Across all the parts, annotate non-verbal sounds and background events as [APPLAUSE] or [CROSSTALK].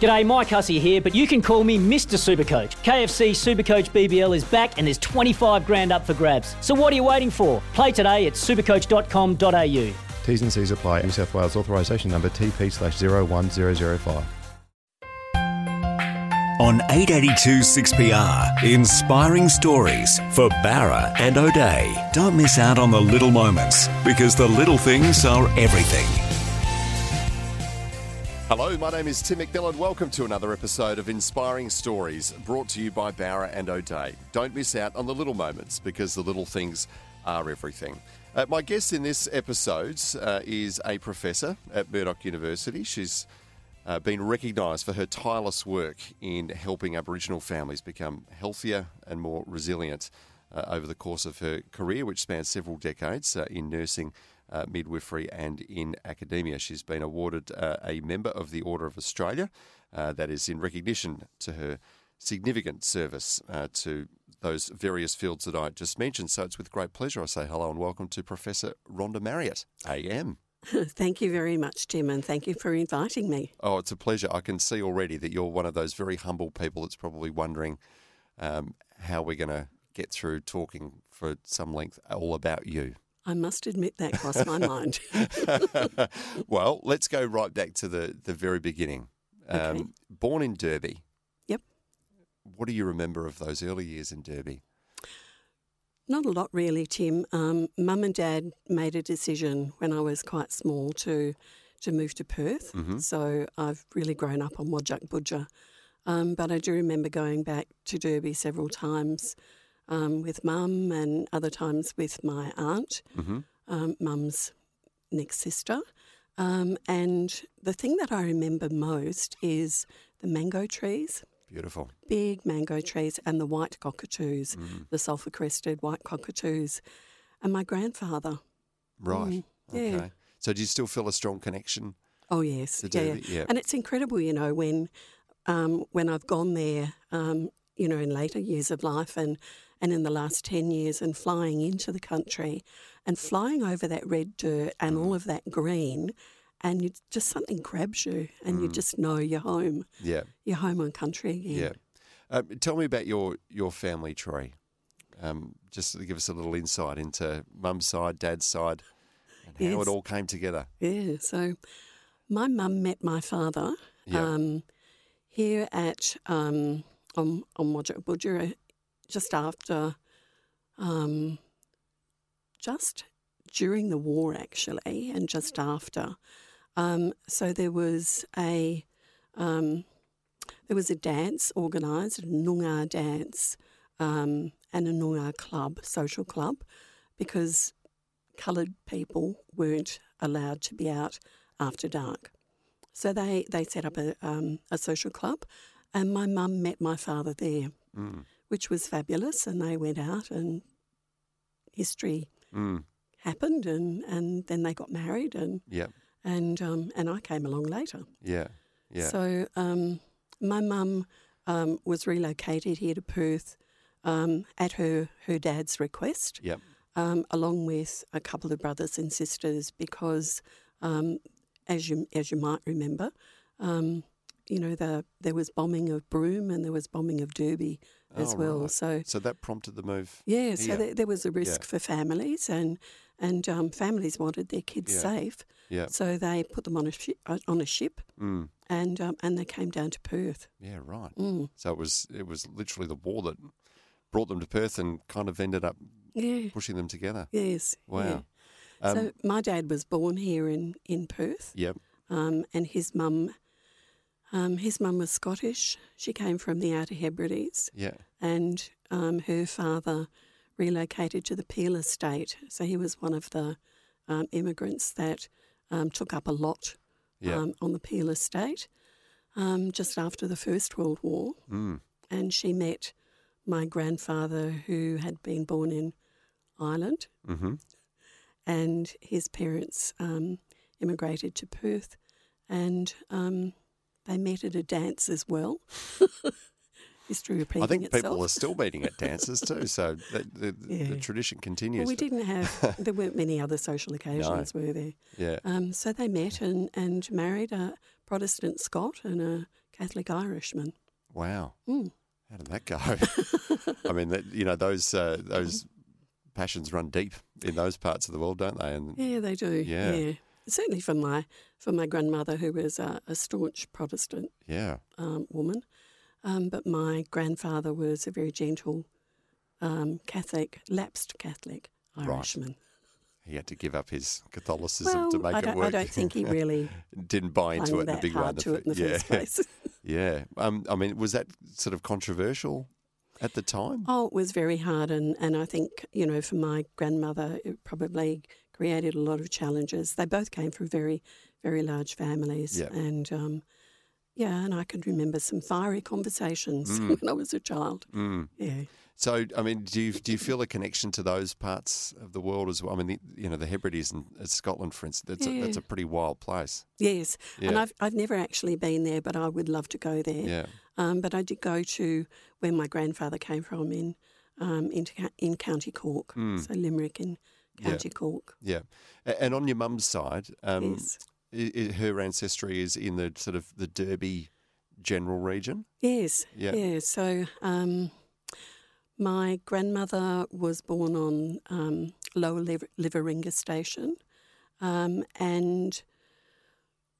G'day, Mike Hussey here, but you can call me Mr. Supercoach. KFC Supercoach BBL is back and there's 25 grand up for grabs. So what are you waiting for? Play today at supercoach.com.au. T's and C's apply. New South Wales authorisation number TP slash 01005. On 882 6PR, inspiring stories for Bowra and O'Dea. Don't miss out on the little moments because the little things are everything. Hello, my name is Tim McMillan. Welcome to another episode of Inspiring Stories brought to you by Bowra and O'Dea. Don't miss out on the little moments because the little things are everything. Uh, my guest in this episode uh, is a professor at Murdoch University. She's uh, been recognised for her tireless work in helping Aboriginal families become healthier and more resilient uh, over the course of her career, which spans several decades uh, in nursing uh, midwifery and in academia. She's been awarded uh, a member of the Order of Australia. Uh, that is in recognition to her significant service uh, to those various fields that I just mentioned. So it's with great pleasure I say hello and welcome to Professor Rhonda Marriott, AM. [LAUGHS] Thank you very much, Tim, and thank you for inviting me. Oh, it's a pleasure. I can see already that you're one of those very humble people that's probably wondering um, how we're going to get through talking for some length all about you. I must admit that crossed my [LAUGHS] mind. [LAUGHS] well, let's go right back to the, the very beginning. Um, Okay. Born in Derby. Yep. What do you remember of those early years in Derby? Not a lot, really, Tim. Um, Mum and Dad made a decision when I was quite small to to move to Perth. Mm-hmm. So I've really grown up on Wajak Budja. Um, but I do remember going back to Derby several times um, with Mum and other times with my aunt, Mm-hmm. um, Mum's next sister. Um, and the thing that I remember most is the mango trees. Beautiful. big mango trees and the white cockatoos, Mm. the sulphur crested white cockatoos, and my grandfather. Right. yeah. Okay. So do you still feel a strong connection? Oh yes, yeah, yeah. Yeah. And it's incredible, you know, when um, when I've gone there, um, you know, in later years of life and and in the last ten years, and flying into the country, and flying over that red dirt and Mm. all of that green, and you just something grabs you, and Mm. you just know you're home, Yeah. you're home on country again. Yeah. Um, tell me about your, your family tree. Um, just to give us a little insight into mum's side, dad's side, and how Yes. it all came together. Yeah, so my mum met my father Yeah. um, here at um, on on Wajak just after, um, just during the war actually, and just after. Um, so there was a um, there was a dance organised, a Noongar dance, um, and a Noongar club, social club, because coloured people weren't allowed to be out after dark. So they, they set up a, um, a social club, and my mum met my father there, Mm. Which was fabulous. And they went out, and history Mm. happened, and, and then they got married, and Yeah. and um, and I came along later. Yeah. Yeah. So um, my mum um, was relocated here to Perth um, at her her dad's request Yep. um, along with a couple of brothers and sisters, because um, as you as you might remember, um, you know the there was bombing of Broome and there was bombing of Derby as Oh, well. right. So So that prompted the move. yeah, so here. there, there was a risk Yeah. for families, and and um, families wanted their kids Yeah. safe, Yeah. so they put them on a ship, on a ship, Mm. and um, and they came down to Perth. Yeah. Right. Mm. So it was it was literally the war that brought them to Perth and kind of ended up Yeah. pushing them together. Yes. Wow. Um, so my dad was born here in in Perth. Yep. um, and his mum, um, his mum was Scottish. She came from the Outer Hebrides, Yeah. and um, her father relocated to the Peel estate. So he was one of the um, immigrants that um, took up a lot Yeah. um, on the Peel estate. um, just after the First World War, Mm. and she met my grandfather, who had been born in Ireland, Mm-hmm. and his parents um, immigrated to Perth, and um, they met at a dance as well. [LAUGHS] History repeating I think itself. people are still meeting at [LAUGHS] dances too, so the, the, the tradition continues. Well, we didn't have. [LAUGHS] there weren't many other social occasions, were there? Yeah. Um, so they met and, and married a Protestant Scot and a Catholic Irishman. Wow. Mm. How did that go? I mean, that, you know, those uh, those passions run deep in those parts of the world, don't they? And Yeah, they do. Yeah. Certainly for my for my grandmother, who was a, a staunch Protestant yeah, um, woman, um, but my grandfather was a very gentle um, Catholic, lapsed Catholic Right. Irishman. he had to give up his Catholicism Well, to make it work. I don't think he really [LAUGHS] didn't buy into it in a big way. to it in the yeah, first place. [LAUGHS] [LAUGHS] yeah. Um, I mean, was that sort of controversial at the time? Oh, it was very hard, and, and I think you know for my grandmother, it probably created a lot of challenges. They both came from very, very large families, Yeah. and um, yeah, and I can remember some fiery conversations [LAUGHS] when I was a child. Mm. Yeah, So, I mean, do you do you feel a connection to those parts of the world as well? I mean, the, you know, the Hebrides uh, Scotland, for instance, that's, a, that's a pretty wild place. yes, and I've I've never actually been there, but I would love to go there. Yeah, Um, but I did go to where my grandfather came from in um, in, in County Cork, so Limerick in Hmm. Yeah. County Cork. yeah. And on your mum's side, um, yes. i- her ancestry is in the sort of the Derby general region. Yes. Yeah. Yeah. So um, my grandmother was born on um, Lower Liver- Liveringa Station, um, and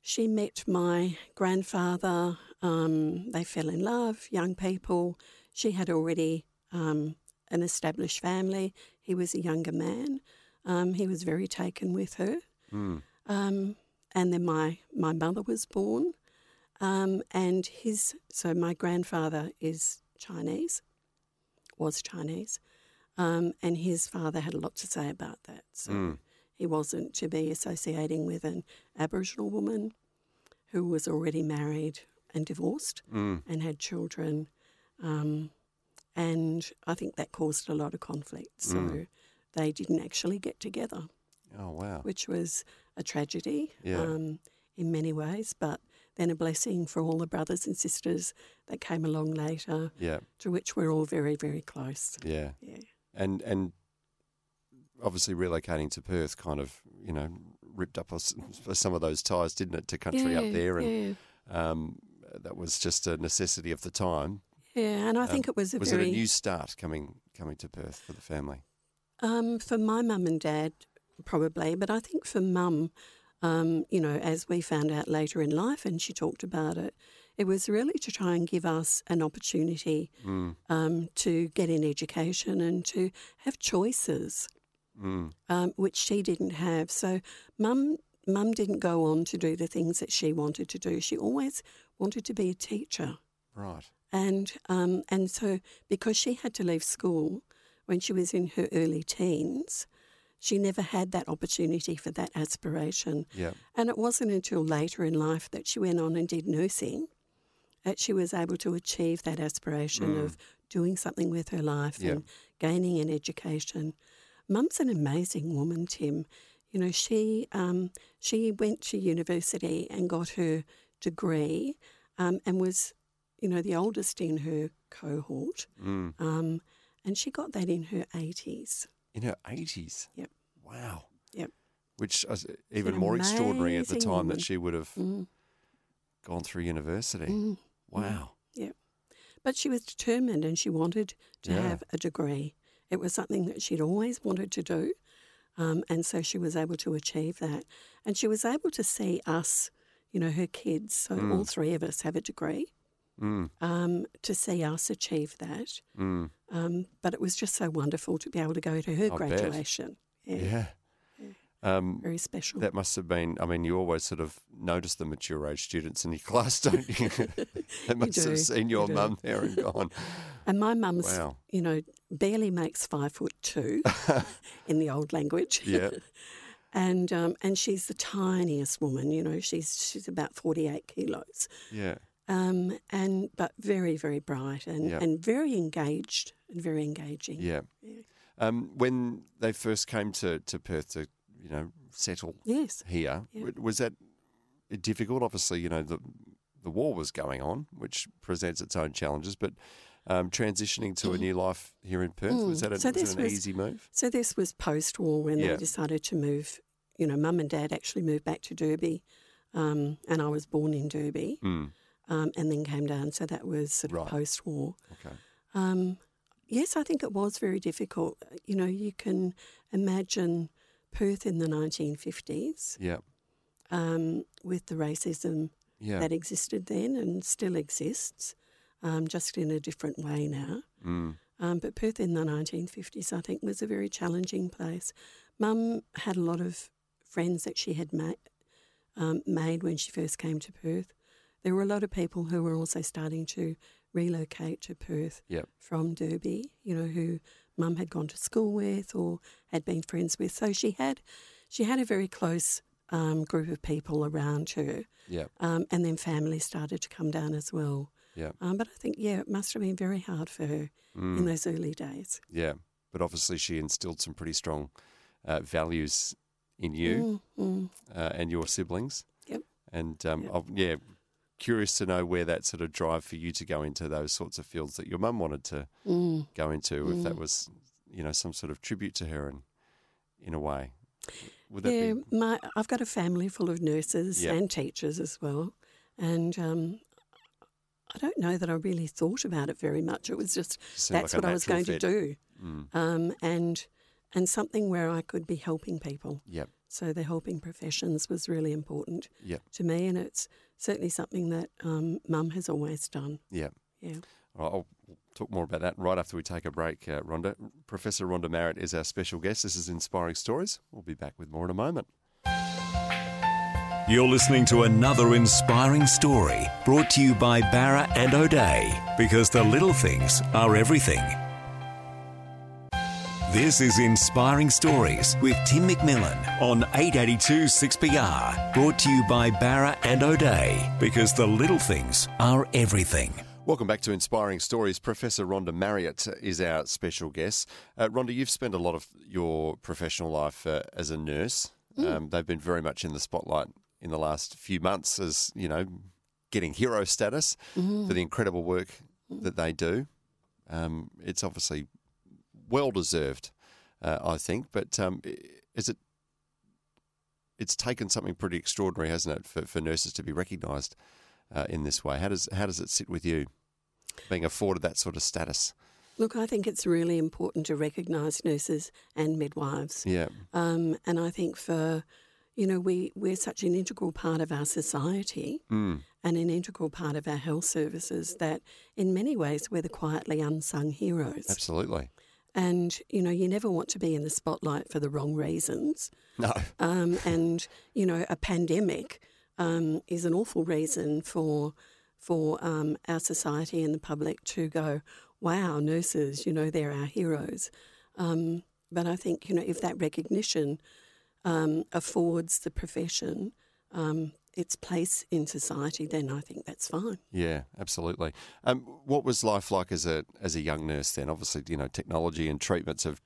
she met my grandfather. Um, they fell in love, young people. She had already um, an established family. He was a younger man. Um, he was very taken with her. Mm. Um, and then my, my mother was born. Um, and his, so my grandfather is Chinese, was Chinese. Um, and his father had a lot to say about that. So Mm. he wasn't to be associating with an Aboriginal woman who was already married and divorced Mm. and had children. Um, and I think that caused a lot of conflict. So Mm. They didn't actually get together Oh wow. which was a tragedy Yeah. um, in many ways, but then a blessing for all the brothers and sisters that came along later, Yeah, to which we're all very, very close. yeah. Yeah. And and obviously relocating to Perth kind of you know ripped up us- [LAUGHS] some of those ties, didn't it, to country yeah, up there, and yeah, um, that was just a necessity of the time. yeah, and I Um, think it was a was very it a new start coming coming to Perth for the family? Um, for my mum and dad, probably, but I think for mum, um, you know, as we found out later in life, and she talked about it, it was really to try and give us an opportunity Mm, um, to get an education and to have choices. mm, um, which she didn't have. So mum mum didn't go on to do the things that she wanted to do. She always wanted to be a teacher. right. And um, and so because she had to leave school when she was in her early teens, she never had that opportunity for that aspiration. Yeah. And it wasn't until later in life that she went on and did nursing that she was able to achieve that aspiration of doing something with her life Yeah. and gaining an education. Mum's an amazing woman, Tim. You know, she um, she went to university and got her degree um, and was, you know, the oldest in her cohort. Mm. Um, and she got that in her 80s. In her eighties. Yep. Wow. Yep. Which is even more extraordinary at the time woman. that she would have Mm. gone through university. Mm. Wow. But she was determined and she wanted to Yeah. have a degree. It was something that she'd always wanted to do. Um, and so she was able to achieve that. And she was able to see us, you know, her kids, so Mm. all three of us have a degree, Mm, um, to see us achieve that. mm. Um, but it was just so wonderful to be able to go to her I bet. graduation. Yeah, Yeah. Um, Very special. that must have been. I mean, you always sort of notice the mature age students in your [LAUGHS] class, don't you? [LAUGHS] they must do, have seen you your do. mum there and gone, [LAUGHS] and my mum's, "Wow, you know, barely makes five foot two in the old language. yeah, and um, and she's the tiniest woman. You know, she's she's about forty eight kilos, yeah, um, and but very very bright and, Yeah. and very engaged and very engaging. Yeah. Um, when they first came to, to Perth to, you know, settle Yes. here, Yeah. was that difficult? Obviously, you know, the the war was going on, which presents its own challenges, but um, transitioning to a new life here in Perth, was that, a, Mm. So was an was- easy move? So this was post war when Yeah. they decided to move. You know, mum and dad actually moved back to Derby, um, and I was born in Derby, Mm. Um, and then came down. So that was sort of Right. post war. Okay. Um, yes, I think it was very difficult. You know, you can imagine Perth in the 1950s Yeah. um, with the racism Yeah. that existed then and still exists, um, just in a different way now. Mm. Um, but Perth in the 1950s, I think, was a very challenging place. Mum had a lot of friends that she had ma- um, made when she first came to Perth. There were a lot of people who were also starting to relocate to Perth Yep. from Derby, you know, who mum had gone to school with or had been friends with. So she had, she had a very close um, group of people around her, Yeah. um, and then family started to come down as well. Yeah. Um, but I think, yeah, it must have been very hard for her Mm. in those early days. Yeah. But obviously, she instilled some pretty strong uh, values in you Mm, mm. uh, and your siblings. Yep. And um, Yep. Yeah, curious to know where that sort of drive for you to go into those sorts of fields that your mum wanted to Mm. go into, if that was, you know, some sort of tribute to her in, in a way. Would Yeah, be? my I've got a family full of nurses Yeah. and teachers as well, and um, I don't know that I really thought about it very much. It was just Seemed that's like what I was going fit. to do, Mm. um, and and something where I could be helping people. Yep. So the helping professions was really important Yep. to me, and it's certainly something that um, Mum has always done. Yeah. Yeah. All right, I'll talk more about that right after we take a break, uh, Rhonda. Professor Rhonda Marriott is our special guest. This is Inspiring Stories. We'll be back with more in a moment. You're listening to another inspiring story brought to you by Bowra and O'Dea because the little things are everything. This is Inspiring Stories with Tim McMillan on 882 6PR. Brought to you by Bowra and O'Dea because the little things are everything. Welcome back to Inspiring Stories. Professor Rhonda Marriott is our special guest. Uh, Rhonda, you've spent a lot of your professional life uh, as a nurse. Um, they've been very much in the spotlight in the last few months as, you know, getting hero status for the incredible work that they do. Um, it's obviously well deserved, uh, I think, but um, is it? It's taken something pretty extraordinary, hasn't it, for, for nurses to be recognised uh, in this way? How does how does it sit with you, being afforded that sort of status? Look, I think it's really important to recognise nurses and midwives. Yeah, Um, and I think for, you know, we, we're such an integral part of our society mm. and an integral part of our health services that in many ways we're the quietly unsung heroes. absolutely. And, you know, you never want to be in the spotlight for the wrong reasons. No, Um, and, you know, a pandemic um, is an awful reason for, for um, our society and the public to go, wow, nurses, you know, they're our heroes. Um, but I think, you know, if that recognition um, affords the profession um, its place in society, then I think that's fine. yeah, absolutely. Um, what was life like as a as a young nurse then? Obviously, you know, technology and treatments have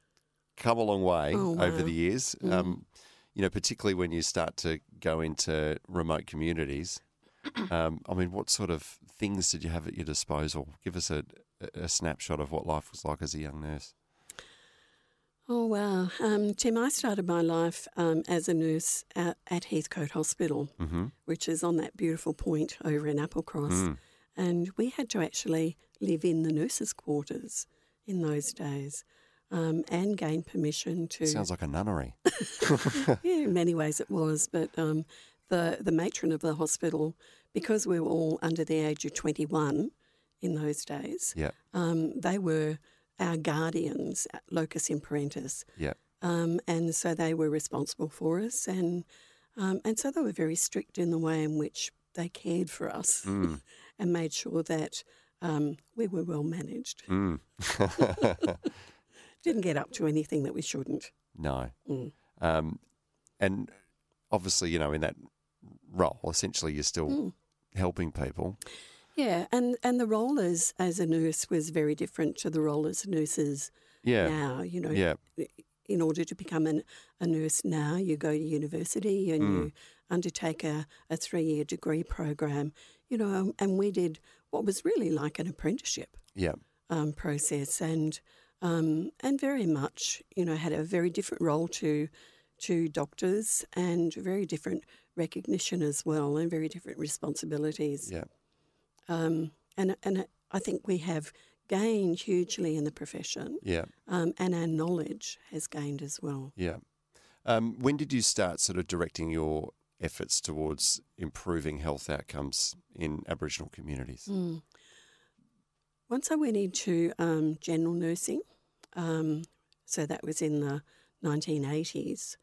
come a long way Oh, over the years. Um, you know, particularly when you start to go into remote communities. [CLEARS THROAT] Um, I mean, what sort of things did you have at your disposal? Give us a, a snapshot of what life was like as a young nurse. Oh, wow. Um, Tim, I started my life um, as a nurse at, at Heathcote Hospital, Mm-hmm. which is on that beautiful point over in Applecross. Mm. And we had to actually live in the nurses' quarters in those days um, and gain permission to. Sounds like a nunnery. [LAUGHS] [LAUGHS] yeah, in many ways it was. But um, the, the matron of the hospital, because we were all under the age of 21 in those days, Yeah, um, they were our guardians, locus in parentis. yeah. Um, and so they were responsible for us, and um, and so they were very strict in the way in which they cared for us Mm. [LAUGHS] and made sure that um, we were well managed. Mm. [LAUGHS] Didn't get up to anything that we shouldn't. no. Mm. Um, and obviously, you know, in that role, essentially, you're still Mm. helping people. Yeah, and, and the role as, as a nurse was very different to the role as nurses Yeah. now. You know, Yeah. in order to become an, a nurse now, you go to university and you undertake a, a three year degree program, you know, and we did what was really like an apprenticeship Yeah. um, process and um, and very much, you know, had a very different role to to doctors and very different recognition as well and very different responsibilities. Yeah. Um, and and I think we have gained hugely in the profession, Yeah. um, and our knowledge has gained as well. Yeah. Um, when did you start sort of directing your efforts towards improving health outcomes in Aboriginal communities? Mm. Once I went into um, general nursing, um, so that was in the 1980s,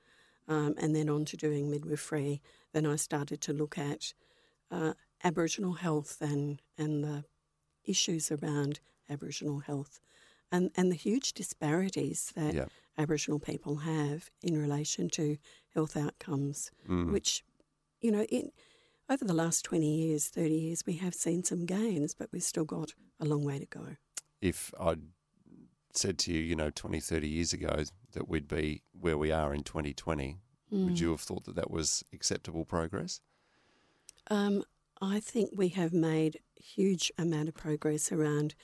um, and then on to doing midwifery, then I started to look at uh, Aboriginal health and, and the issues around Aboriginal health and, and the huge disparities that Yeah. Aboriginal people have in relation to health outcomes, Mm. which, you know, in, over the last 20 years, 30 years, we have seen some gains, but we've still got a long way to go. If I'd said to you, you know, 20, 30 years ago that we'd be where we are in 2020, Mm. would you have thought that that was acceptable progress? Um, I think we have made a huge amount of progress around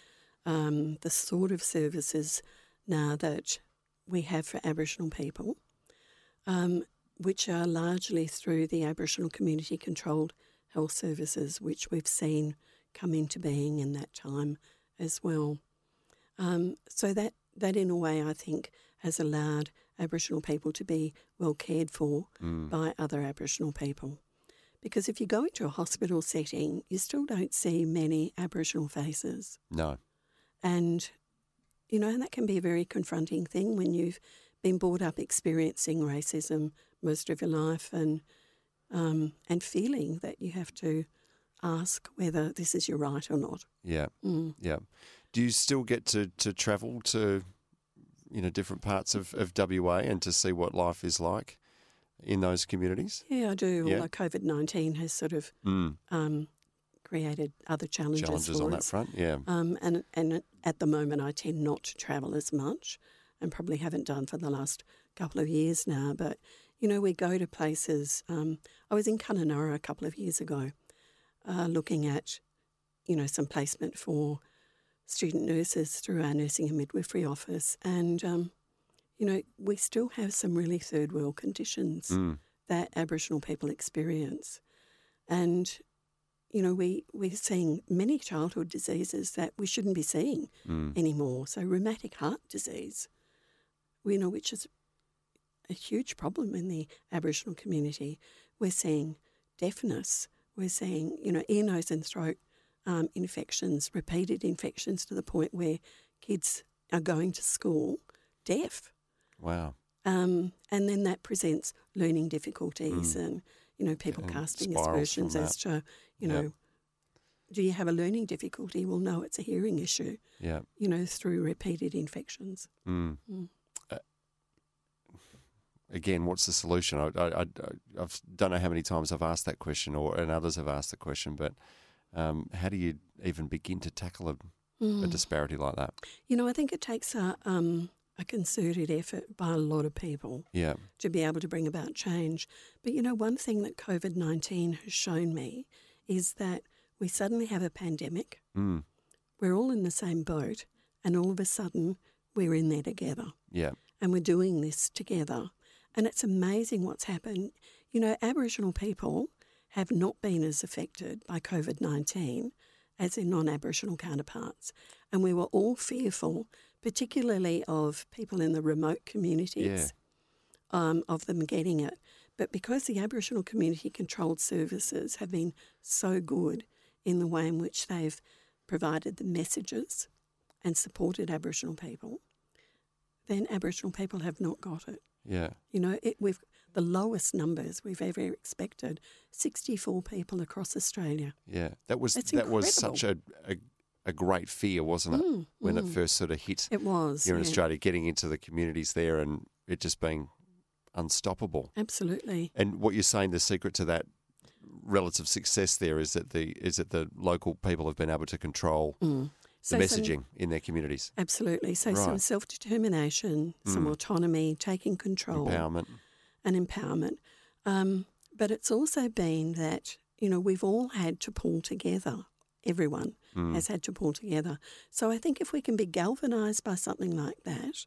um, the sort of services now that we have for Aboriginal people, um, which are largely through the Aboriginal community controlled health services, which we've seen come into being in that time as well. Um, so that that in a way I think has allowed Aboriginal people to be well cared for by other Aboriginal people. Because if you go into a hospital setting, you still don't see many Aboriginal faces. No. And, you know, and that can be a very confronting thing when you've been brought up experiencing racism most of your life and, um, and feeling that you have to ask whether this is your right or not. Yeah. Mm. Yeah. Do you still get to, to travel to, you know, different parts of, of WA and to see what life is like in those communities? Yeah, I do. Yeah. Although COVID 19 has sort of Mm. um, created other challenges, Challenges for on that us. front? Yeah. Um, and and at the moment, I tend not to travel as much, and probably haven't done for the last couple of years now. But you know, we go to places. Um, I was in Kununurra a couple of years ago, uh, looking at you know some placement for student nurses through our nursing and midwifery office, and um, you know we still have some really third world conditions Mm. that Aboriginal people experience, and you know, we, we're seeing many childhood diseases that we shouldn't be seeing Mm. anymore. So, rheumatic heart disease, you know, which is a huge problem in the Aboriginal community. We're seeing deafness, we're seeing, you know, ear, nose, and throat um, infections, repeated infections to the point where kids are going to school deaf. Wow. Um, and then that presents learning difficulties and, you know, people Mm. And casting aspersions as to, you Yep. know, do you have a learning difficulty? Well, no, it's a hearing issue, Yeah. you know, through repeated infections. Mm. Mm. Uh, again, what's the solution? I, I, I, I don't know how many times I've asked that question, or and others have asked the question, but um, how do you even begin to tackle a, a Mm. disparity like that? You know, I think it takes a, um, a concerted effort by a lot of people Yeah. to be able to bring about change. But, you know, one thing that COVID 19 has shown me is that we suddenly have a pandemic, Mm. we're all in the same boat, and all of a sudden we're in there together. Yeah. and we're doing this together. And it's amazing what's happened. You know, Aboriginal people have not been as affected by COVID 19 as their non Aboriginal counterparts. And we were all fearful, particularly of people in the remote communities, um, of them getting it. But because the Aboriginal community controlled services have been so good in the way in which they've provided the messages and supported Aboriginal people, then Aboriginal people have not got it. Yeah. You know, it, we've the lowest numbers we've ever expected. Sixty-four people across Australia. Yeah. That was It's that was such a, a a great fear, wasn't it? Mm, when it mm. first sort of hit It was here in yeah. Australia, getting into the communities there and it just being unstoppable. Absolutely. And what you're saying, the secret to that relative success there is that the is that the local people have been able to control Mm. So the some- messaging in their communities, absolutely. So some Right. Mm. self determination, some autonomy, taking control, empowerment. and empowerment. Um, but it's also been that you know we've all had to pull together. Everyone Mm. has had to pull together. So I think if we can be galvanised by something like that,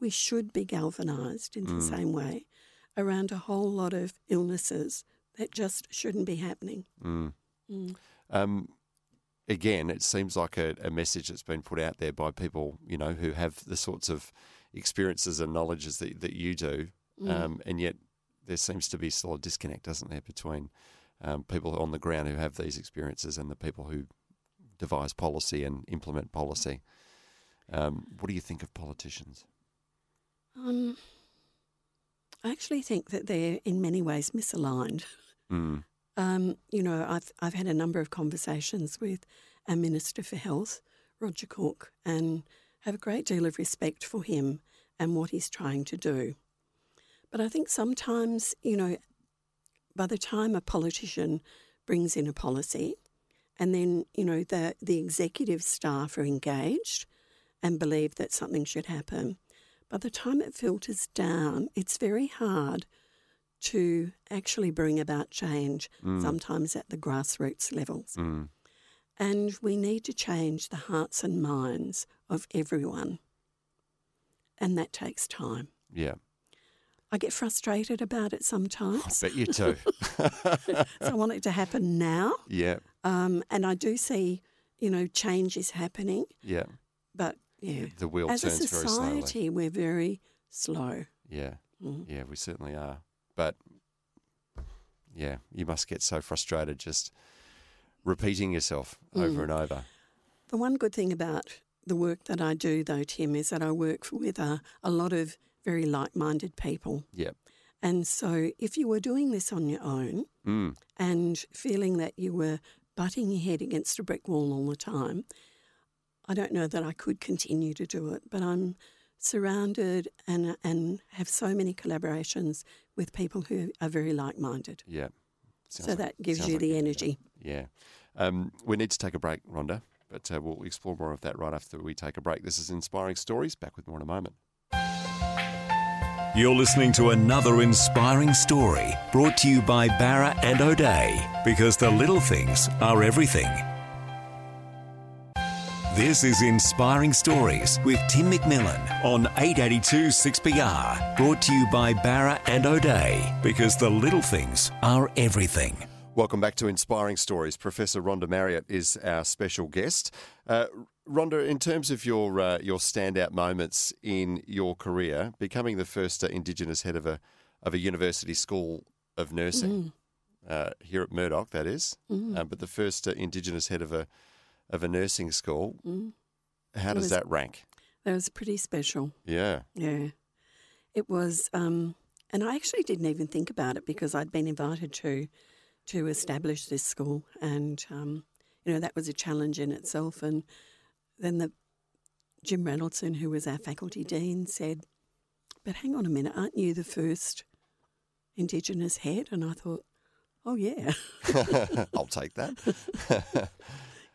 we should be galvanised in Mm. the same way around a whole lot of illnesses that just shouldn't be happening. Mm. Mm. Um, again, it seems like a, a message that's been put out there by people, you know, who have the sorts of experiences and knowledges that, that you do, Mm. um, and yet there seems to be still a disconnect, doesn't there, between um, people on the ground who have these experiences and the people who devise policy and implement policy. Um, what do you think of politicians? Um, I actually think that they're in many ways misaligned. Mm, Um, you know, I've I've had a number of conversations with our Minister for Health, Roger Cook, and have a great deal of respect for him and what he's trying to do. But I think sometimes, you know, by the time a politician brings in a policy, and then you know the the executive staff are engaged and believe that something should happen, by the time it filters down, it's very hard to actually bring about change, sometimes at the grassroots levels. mm, And we need to change the hearts and minds of everyone. And that takes time. yeah, I get frustrated about it sometimes. I bet you [LAUGHS] too. so I want it to happen now. yeah, Um, and I do see, you know, change is happening. yeah. But yeah, The wheel as a turns very slowly. society, we're very slow. Yeah, Mm. yeah, we certainly are. But yeah, you must get so frustrated just repeating yourself over and over. The one good thing about the work that I do, though, Tim, is that I work with a, a lot of very like minded people. Yeah. And so if you were doing this on your own Mm. and feeling that you were butting your head against a brick wall all the time, I don't know that I could continue to do it, but I'm surrounded and, and have so many collaborations with people who are very like minded. Yeah. Sounds So like- that gives you like the energy. Yeah. Um, we need to take a break, Rhonda, but uh, we'll explore more of that right after we take a break. This is Inspiring Stories. Back with more in a moment. You're listening to another inspiring story brought to you by Bowra and O'Dea because the little things are everything. This is Inspiring Stories with Tim McMillan on 882 6PR, brought to you by Bowra and O'Dea because the little things are everything. Welcome back to Inspiring Stories. Professor Rhonda Marriott is our special guest. Uh, Rhonda, in terms of your uh, your standout moments in your career, becoming the first uh, Indigenous head of a of a university school of nursing uh, here at Murdoch, that is, uh, but the first uh, Indigenous head of a of a nursing school. How does was- that rank? That was pretty special. Yeah, Yeah. It was, um, and I actually didn't even think about it because I'd been invited to to establish this school, and um, you know that was a challenge in itself. And then the Jim Reynoldson, who was our faculty dean, said, "But hang on a minute, aren't you the first Indigenous head?" And I thought, "Oh yeah, [LAUGHS] [LAUGHS] I'll take that. [LAUGHS]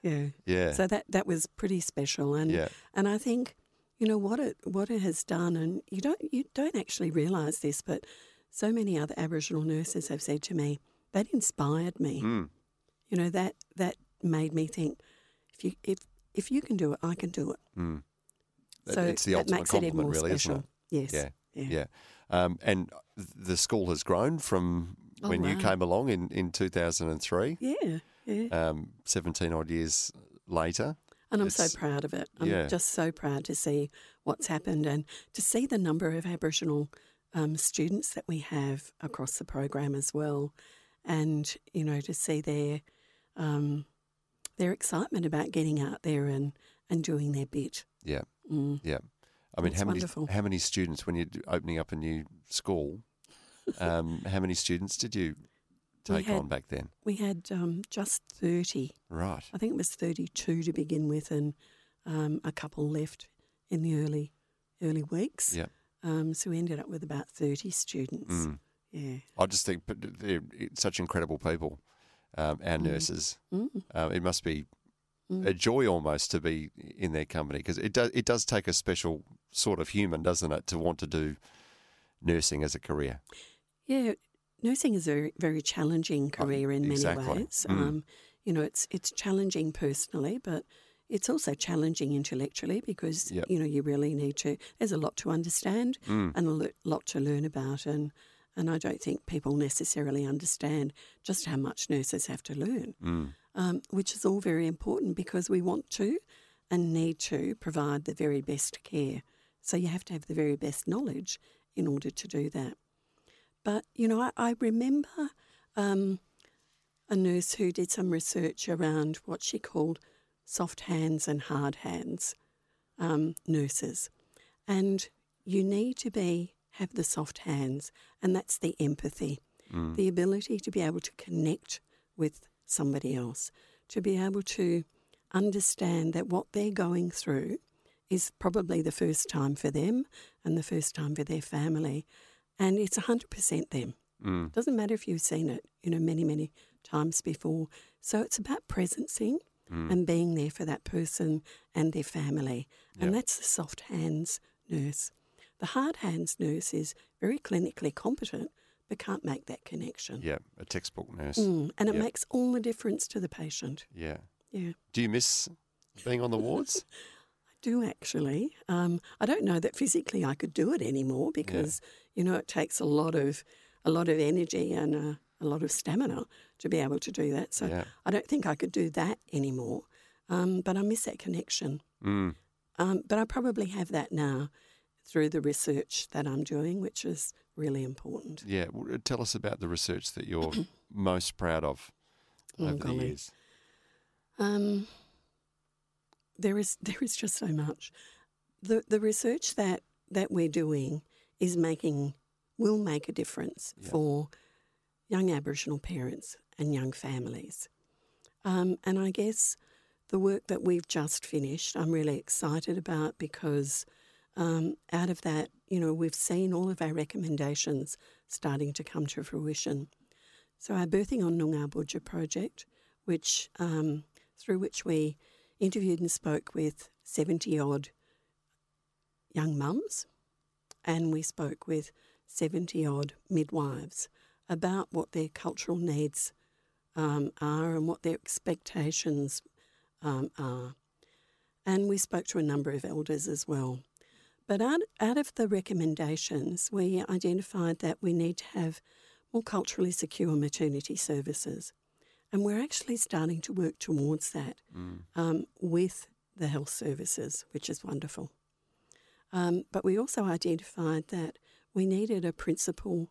yeah." Yeah, So that that was pretty special, and Yeah. and I think you know what it what it has done, and you don't you don't actually realise this, but so many other Aboriginal nurses have said to me that inspired me. Mm. You know that that made me think if you if if you can do it, I can do it. Mm. So it's the ultimate makes it even more really, special. isn't Yes. Yeah. Yeah. Yeah. Um, and the school has grown from Oh, when you came along in, in 2003, Yeah. Yeah. um, 17 odd years later. And I'm so proud of it. I'm yeah. just so proud to see what's happened and to see the number of Aboriginal um, students that we have across the program as well, and you know to see their um, their excitement about getting out there and, and doing their bit. Yeah. Mm. Yeah. I mean, how many, wonderful. how many students, when you're opening up a new school, um, [LAUGHS] how many students did you take had- on back then? We had um, just thirty. Right. I think it was thirty-two to begin with, and um, a couple left in the early early weeks. Yeah. Um, so we ended up with about thirty students. Mm. yeah. I just think but they're such incredible people, um, our nurses. Mm. Um, it must be a joy almost to be in their company because it does it does take a special sort of human, doesn't it, to want to do nursing as a career. Yeah, nursing is a very, challenging career in many exactly. ways. Mm. Um, you know, it's it's challenging personally, but it's also challenging intellectually because Yep. you know you really need to. There's a lot to understand Mm. and a lot to learn about, and and I don't think people necessarily understand just how much nurses have to learn, Mm. um, which is all very important because we want to and need to provide the very best care. So you have to have the very best knowledge in order to do that. But, you know, I, I remember um, a nurse who did some research around what she called soft hands and hard hands um, nurses. And you need to be have the soft hands, and that's the empathy, the ability to be able to connect with somebody else, to be able to understand that what they're going through is probably the first time for them and the first time for their family. And it's 100% them. Mm. Doesn't matter if you've seen it, you know, many, many times before. So it's about presencing Mm. and being there for that person and their family. And Yep. that's the soft hands nurse. The hard hands nurse is very clinically competent but can't make that connection. Yeah, a textbook nurse. Mm, and it makes all the difference to the patient. Yeah. Yeah. Do you miss being on the wards? [LAUGHS] I do actually. Um, I don't know that physically I could do it anymore because you know it takes a lot of a lot of energy and a, a lot of stamina to be able to do that. So Yeah. I don't think I could do that anymore. Um, but I miss that connection. Mm. Um, but I probably have that now through the research that I'm doing, which is really important. Yeah. Tell us about the research that you're [CLEARS THROAT] most proud of Oh, the golly. years. Um, there is [LAUGHS] there is just so much. The the research that that we're doing is making will make a difference Yeah. for young Aboriginal parents and young families. Um, and I guess the work that we've just finished, I'm really excited about because um, out of that, you know, we've seen all of our recommendations starting to come to fruition. So our Birthing on Noongar Boodja project, which um, through which we interviewed and spoke with 70 odd young mums, and we spoke with 70 odd midwives about what their cultural needs um, are and what their expectations um, are. And we spoke to a number of elders as well. But out, out of the recommendations, we identified that we need to have more culturally secure maternity services. And we're actually starting to work towards that um, with the health services, which is wonderful. Um, but we also identified that we needed a principal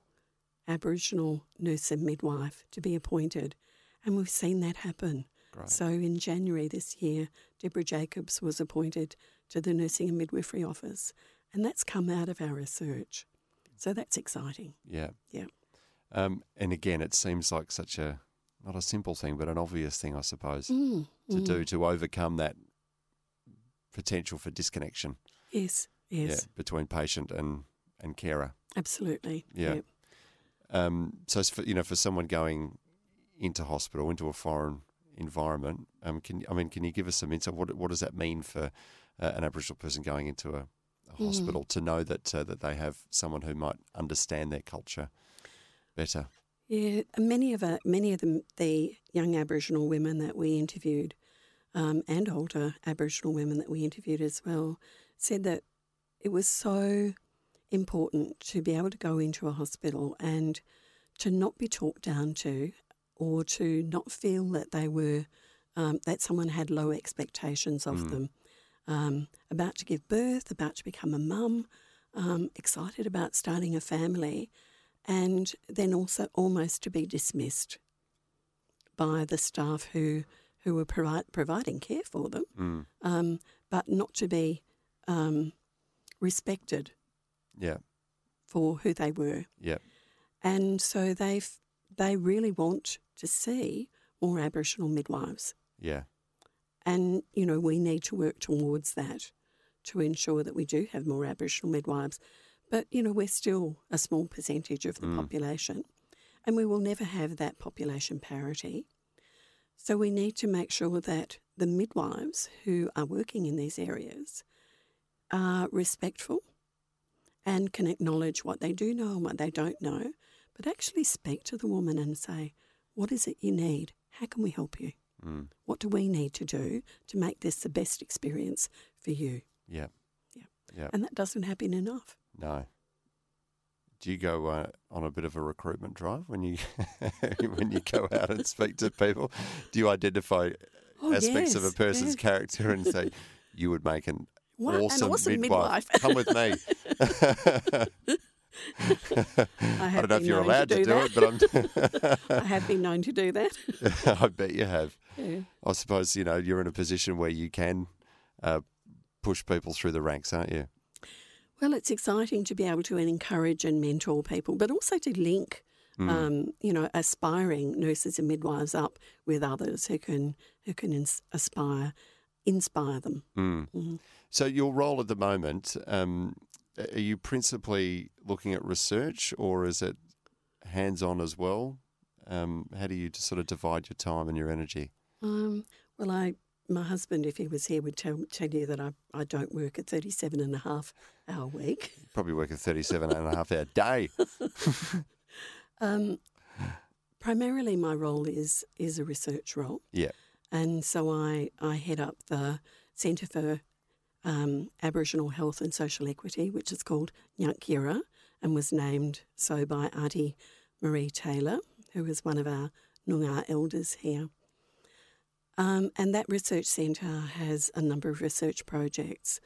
Aboriginal nurse and midwife to be appointed, and we've seen that happen. Great. So in January this year, Deborah Jacobs was appointed to the Nursing and Midwifery Office, and that's come out of our research. So that's exciting. Yeah. Yeah. Um, and again, it seems like such a not a simple thing, but an obvious thing, I suppose, Mm, to mm. do to overcome that potential for disconnection. Yes, yes, Yeah, between patient and and carer. absolutely. Yeah. Yep. Um, so, for, you know, for someone going into hospital, into a foreign environment, um, can I mean, can you give us some insight? What what does that mean for uh, an Aboriginal person going into a, a Mm. hospital to know that uh, that they have someone who might understand their culture better? Yeah, many of uh, many of the, the young Aboriginal women that we interviewed, um, and older Aboriginal women that we interviewed as well, said that it was so important to be able to go into a hospital and to not be talked down to, or to not feel that they were um, that someone had low expectations of them, um, about to give birth, about to become a mum, um, excited about starting a family and then also almost to be dismissed by the staff who who were provi- providing care for them, Mm. um, but not to be um, respected Yeah, for who they were. yeah, And so they they really want to see more Aboriginal midwives, yeah, and you know we need to work towards that to ensure that we do have more Aboriginal midwives. But, you know, we're still a small percentage of the mm. population, and we will never have that population parity. So we need to make sure that the midwives who are working in these areas are respectful and can acknowledge what they do know and what they don't know, but actually speak to the woman and say, What is it you need? How can we help you? Mm. What do we need to do to make this the best experience for you? Yeah. Yeah. Yeah. And that doesn't happen enough. No. Do you go uh, on a bit of a recruitment drive when you [LAUGHS] when you go out and speak to people? Do you identify Oh, aspects of a person's yes. character and say you would make an What- an awesome, awesome midwife. midwife." Come with me. [LAUGHS] [LAUGHS] [LAUGHS] I I don't know if you're allowed to do, that. it, but I'm. [LAUGHS] [LAUGHS] I have been known to do that. I'm. Bet you have. Yeah. I suppose you know you're in a position where you can uh, push people through the ranks, aren't you? Well, it's exciting to be able to encourage and mentor people, but also to link, Hmm. um, you know, aspiring nurses and midwives up with others who can who can ins- aspire, inspire them. Mm. Mhm. So your role at the moment, um, are you principally looking at research, or is it hands-on as well? Um, how do you sort of divide your time and your energy? Um, well, I my husband, if he was here, would tell tell you that I, I don't work a 37 and a half hour week. Probably work a 37 and a half hour day. [LAUGHS] Um, primarily, my role is is a research role. Yeah. And so I, I head up the Centre for um, Aboriginal Health and Social Equity, which is called Ngangk Yira, and was named so by Auntie Marie Taylor, who is one of our Noongar elders here. Um, and that research centre has a number of research projects.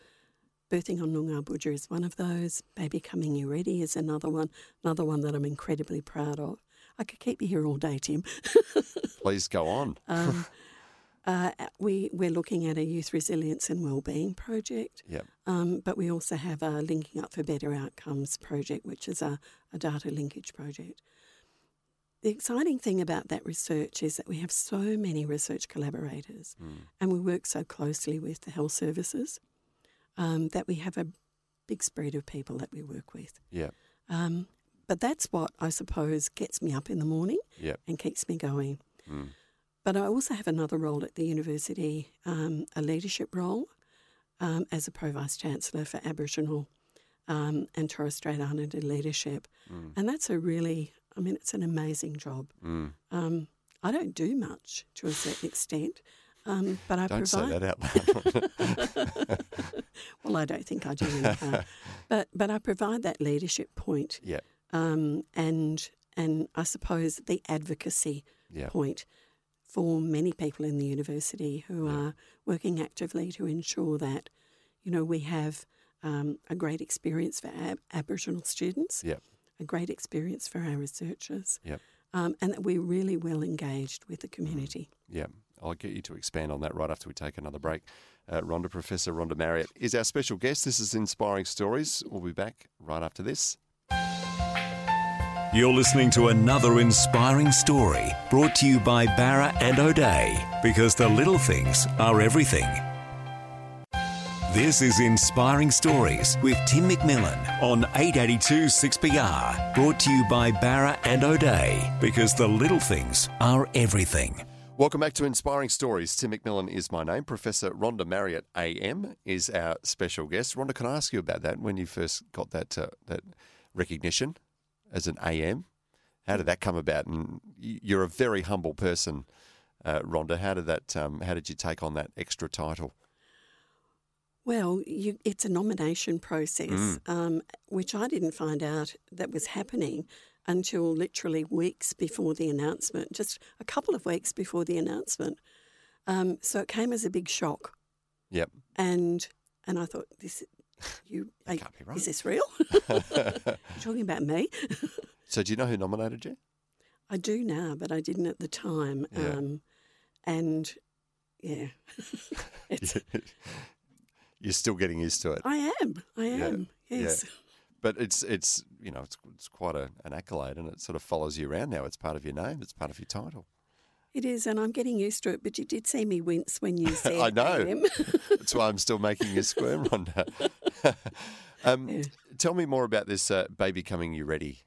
Birthing on Noongar Boodja is one of those. Baby Coming You Ready is another one, another one that I'm incredibly proud of. I could keep you here all day, Tim. [LAUGHS] Please go on. Um, uh, we, we're looking at a youth resilience and wellbeing project, Yeah. um, but we also have a Linking Up for Better Outcomes project, which is a, a data linkage project. The exciting thing about that research is that we have so many research collaborators and we work so closely with the health services um, that we have a big spread of people that we work with. Yeah. Um, but that's what I suppose gets me up in the morning Yeah. and keeps me going. Mm. But I also have another role at the university, um, a leadership role um, as a Pro Vice Chancellor for Aboriginal um, and Torres Strait Islander leadership. Mm. And that's a really, I mean, it's an amazing job. Mm. Um, I don't do much to a certain extent, um, but I Don't say provide. that out loud. [LAUGHS] Well, I don't think I do anyhow. but, but I provide that leadership point yeah. um, and, and I suppose the advocacy Yeah. point for many people in the university who are working actively to ensure that, you know, we have um, a great experience for ab- Aboriginal students, Yeah. a great experience for our researchers, Yeah. um, and that we're really well engaged with the community. Yeah, I'll get you to expand on that right after we take another break. Uh, Rhonda, Professor Rhonda Marriott is our special guest. This is Inspiring Stories. We'll be back right after this. You're listening to another inspiring story brought to you by Bowra and O'Dea because the little things are everything. This is Inspiring Stories with Tim McMillan on 882 6PR, brought to you by Bowra and O'Dea because the little things are everything. Welcome back to Inspiring Stories. Tim McMillan is my name. Professor Rhonda Marriott AM is our special guest. Rhonda, can I ask you about that? When you first got that uh, that recognition as an AM, how did that come about? And you're a very humble person, uh, Rhonda. How did that? Um, how did you take on that extra title? Well, you, it's a nomination process, Mm. um, which I didn't find out that was happening until literally weeks before the announcement, just a couple of weeks before the announcement. Um, so it came as a big shock, Yep. and and I thought, this, you, are- can't be right. is this real? [LAUGHS] You're talking about me? [LAUGHS] So do you know who nominated you? I do now, but I didn't at the time. Yeah. Um, and yeah, [LAUGHS] You're still getting used to it. I am. I am. yeah. Yes. But it's it's you know it's it's quite a, an accolade, and it sort of follows you around now. It's part of your name. It's part of your title. It is, and I'm getting used to it. But you did see me wince when you said I know. That's why I'm still making you squirm, Rhonda. [LAUGHS] um, tell me more about this uh, Baby Coming You Ready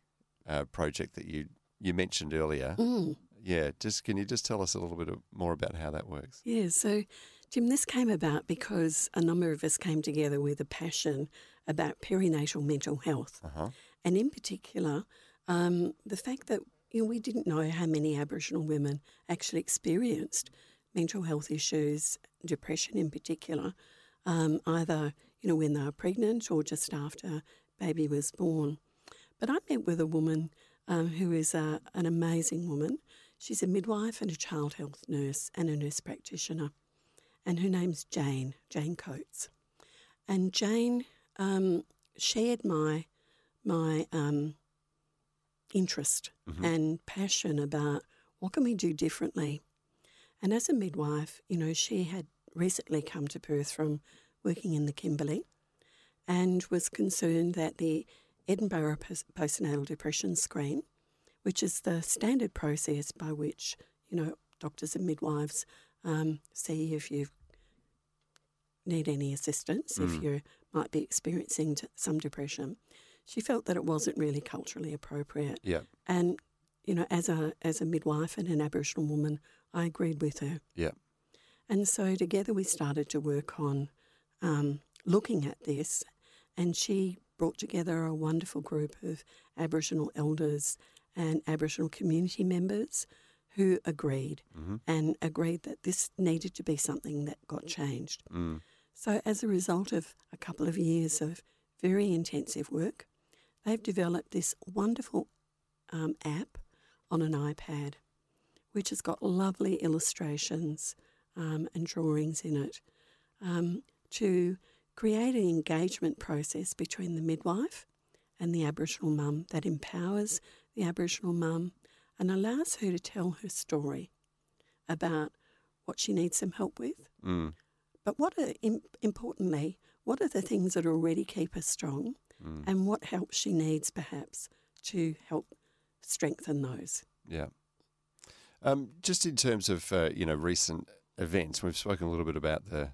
uh, project that you, you mentioned earlier. Mm. Yeah, just can you just tell us a little bit more about how that works? Yeah, so Jim, this came about because a number of us came together with a passion about perinatal mental health, Uh-huh. and in particular, um, the fact that you know we didn't know how many Aboriginal women actually experienced mental health issues, depression in particular, um, either you know when they were pregnant or just after baby was born. But I met with a woman um, who is a, an amazing woman. She's a midwife and a child health nurse and a nurse practitioner. And her name's Jane, Jane Kotz. And Jane um, shared my, my um, interest and passion about what can we do differently. And as a midwife, you know, she had recently come to Perth from working in the Kimberley and was concerned that the Edinburgh Postnatal Depression Screen, which is the standard process by which, you know, doctors and midwives um, see if you need any assistance, if you might be experiencing some depression. She felt that it wasn't really culturally appropriate. Yeah, And, you know, as a, as a midwife and an Aboriginal woman, I agreed with her. yeah, And so together we started to work on um, looking at this, and she brought together a wonderful group of Aboriginal elders and Aboriginal community members who agreed and agreed that this needed to be something that got changed. So, as a result of a couple of years of very intensive work, they've developed this wonderful um, app on an iPad which has got lovely illustrations um, and drawings in it, um, to create an engagement process between the midwife and the Aboriginal mum that empowers the Aboriginal mum and allows her to tell her story about what she needs some help with. Mm. But what are, importantly, what are the things that already keep her strong and what help she needs perhaps to help strengthen those? yeah. Um, just in terms of uh, you know recent events, we've spoken a little bit about the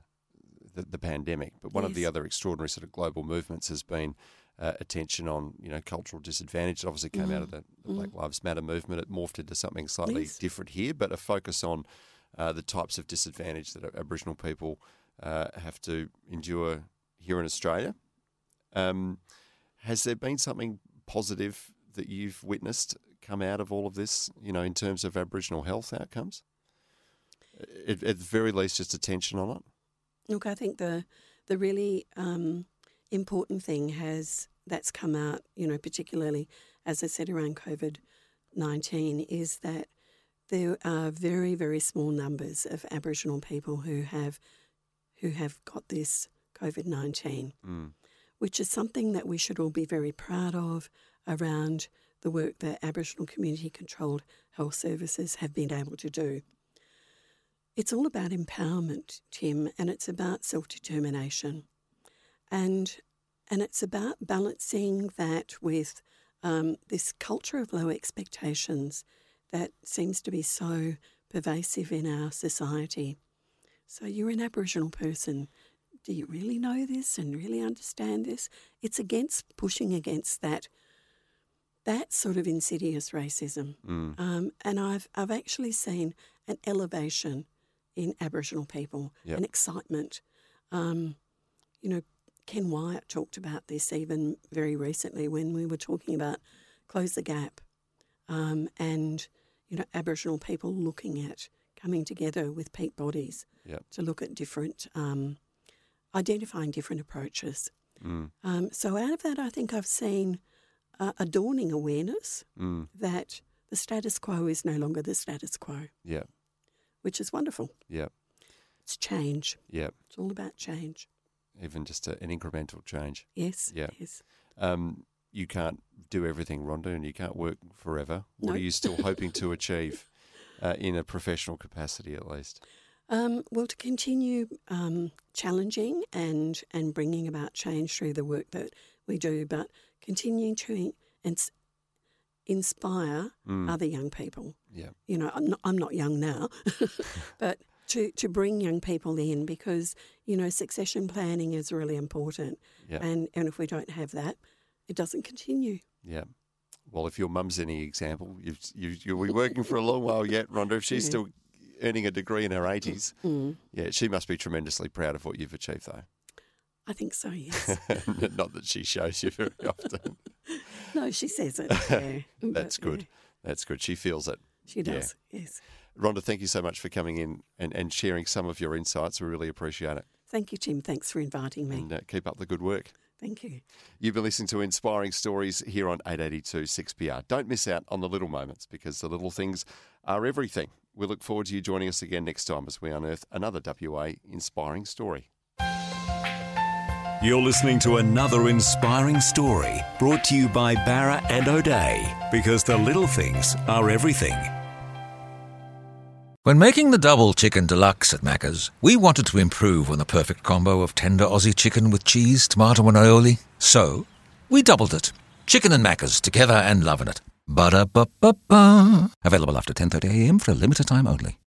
the, the pandemic, but one of the other extraordinary sort of global movements has been uh, attention on you know cultural disadvantage. It obviously came out of the, the Black Lives Matter movement. It morphed into something slightly Yes. different here, but a focus on uh, the types of disadvantage that Aboriginal people uh, have to endure here in Australia. Um, has there been something positive that you've witnessed come out of all of this, you know, in terms of Aboriginal health outcomes? At, at the very least, just attention on it. Look, I think the the really um, important thing has that's come out, you know, particularly as I said around COVID nineteen, is that there are very very small numbers of Aboriginal people who have who have got this COVID nineteen, which is something that we should all be very proud of around the work that Aboriginal community controlled health services have been able to do. It's all about empowerment, Tim, and it's about self determination. And, and it's about balancing that with um, this culture of low expectations that seems to be so pervasive in our society. So you're an Aboriginal person. Do you really know this and really understand this? It's against pushing against that that sort of insidious racism. Um, and I've I've actually seen an elevation in Aboriginal people, Yep. an excitement. Um, you know, Ken Wyatt talked about this even very recently when we were talking about close the gap, um, and you know Aboriginal people looking at coming together with peak bodies Yep. to look at different, um, identifying different approaches. Mm. Um, so out of that, I think I've seen uh, a dawning awareness Mm. that the status quo is no longer the status quo, Yeah. Which is wonderful. Yeah. It's change. Yeah. It's all about change. Even just a, an incremental change. Yes. Yeah. Yes. Um, you can't do everything, Rhonda, and you can't work forever. What No. are you still hoping to [LAUGHS] achieve uh, in a professional capacity, at least? Um, well, to continue um, challenging and and bringing about change through the work that we do, but continuing to ins- inspire Mm. other young people. Yeah. You know, I'm not, I'm not young now, [LAUGHS] but to, to bring young people in because, you know, succession planning is really important. Yeah. And, and if we don't have that, it doesn't continue. Yeah. Well, if your mum's any example, you've, you, you'll be working for a long while yet, Rhonda. If she's Yeah. still earning a degree in her 80s, Mm. yeah, she must be tremendously proud of what you've achieved, though. I think so. Yes. [LAUGHS] Not that she shows you very often. [LAUGHS] no, she says it. [LAUGHS] Yeah. That's But, yeah, good. That's good. She feels it. she Yeah. does. Yes. Rhonda, thank you so much for coming in and, and sharing some of your insights. We really appreciate it. Thank you, Tim. Thanks for inviting me. And uh, keep up the good work. Thank you. You've been listening to Inspiring Stories here on 882 6PR. Don't miss out on the little moments because the little things are everything. We look forward to you joining us again next time as we unearth another WA inspiring story. You're listening to another inspiring story brought to you by Bowra and O'Dea because the little things are everything. When making the double chicken deluxe at Macca's, we wanted to improve on the perfect combo of tender Aussie chicken with cheese, tomato, and aioli. So, we doubled it. Chicken and Macca's together and loving it. Ba-da-ba-ba-ba. Available after 10.30am for a limited time only.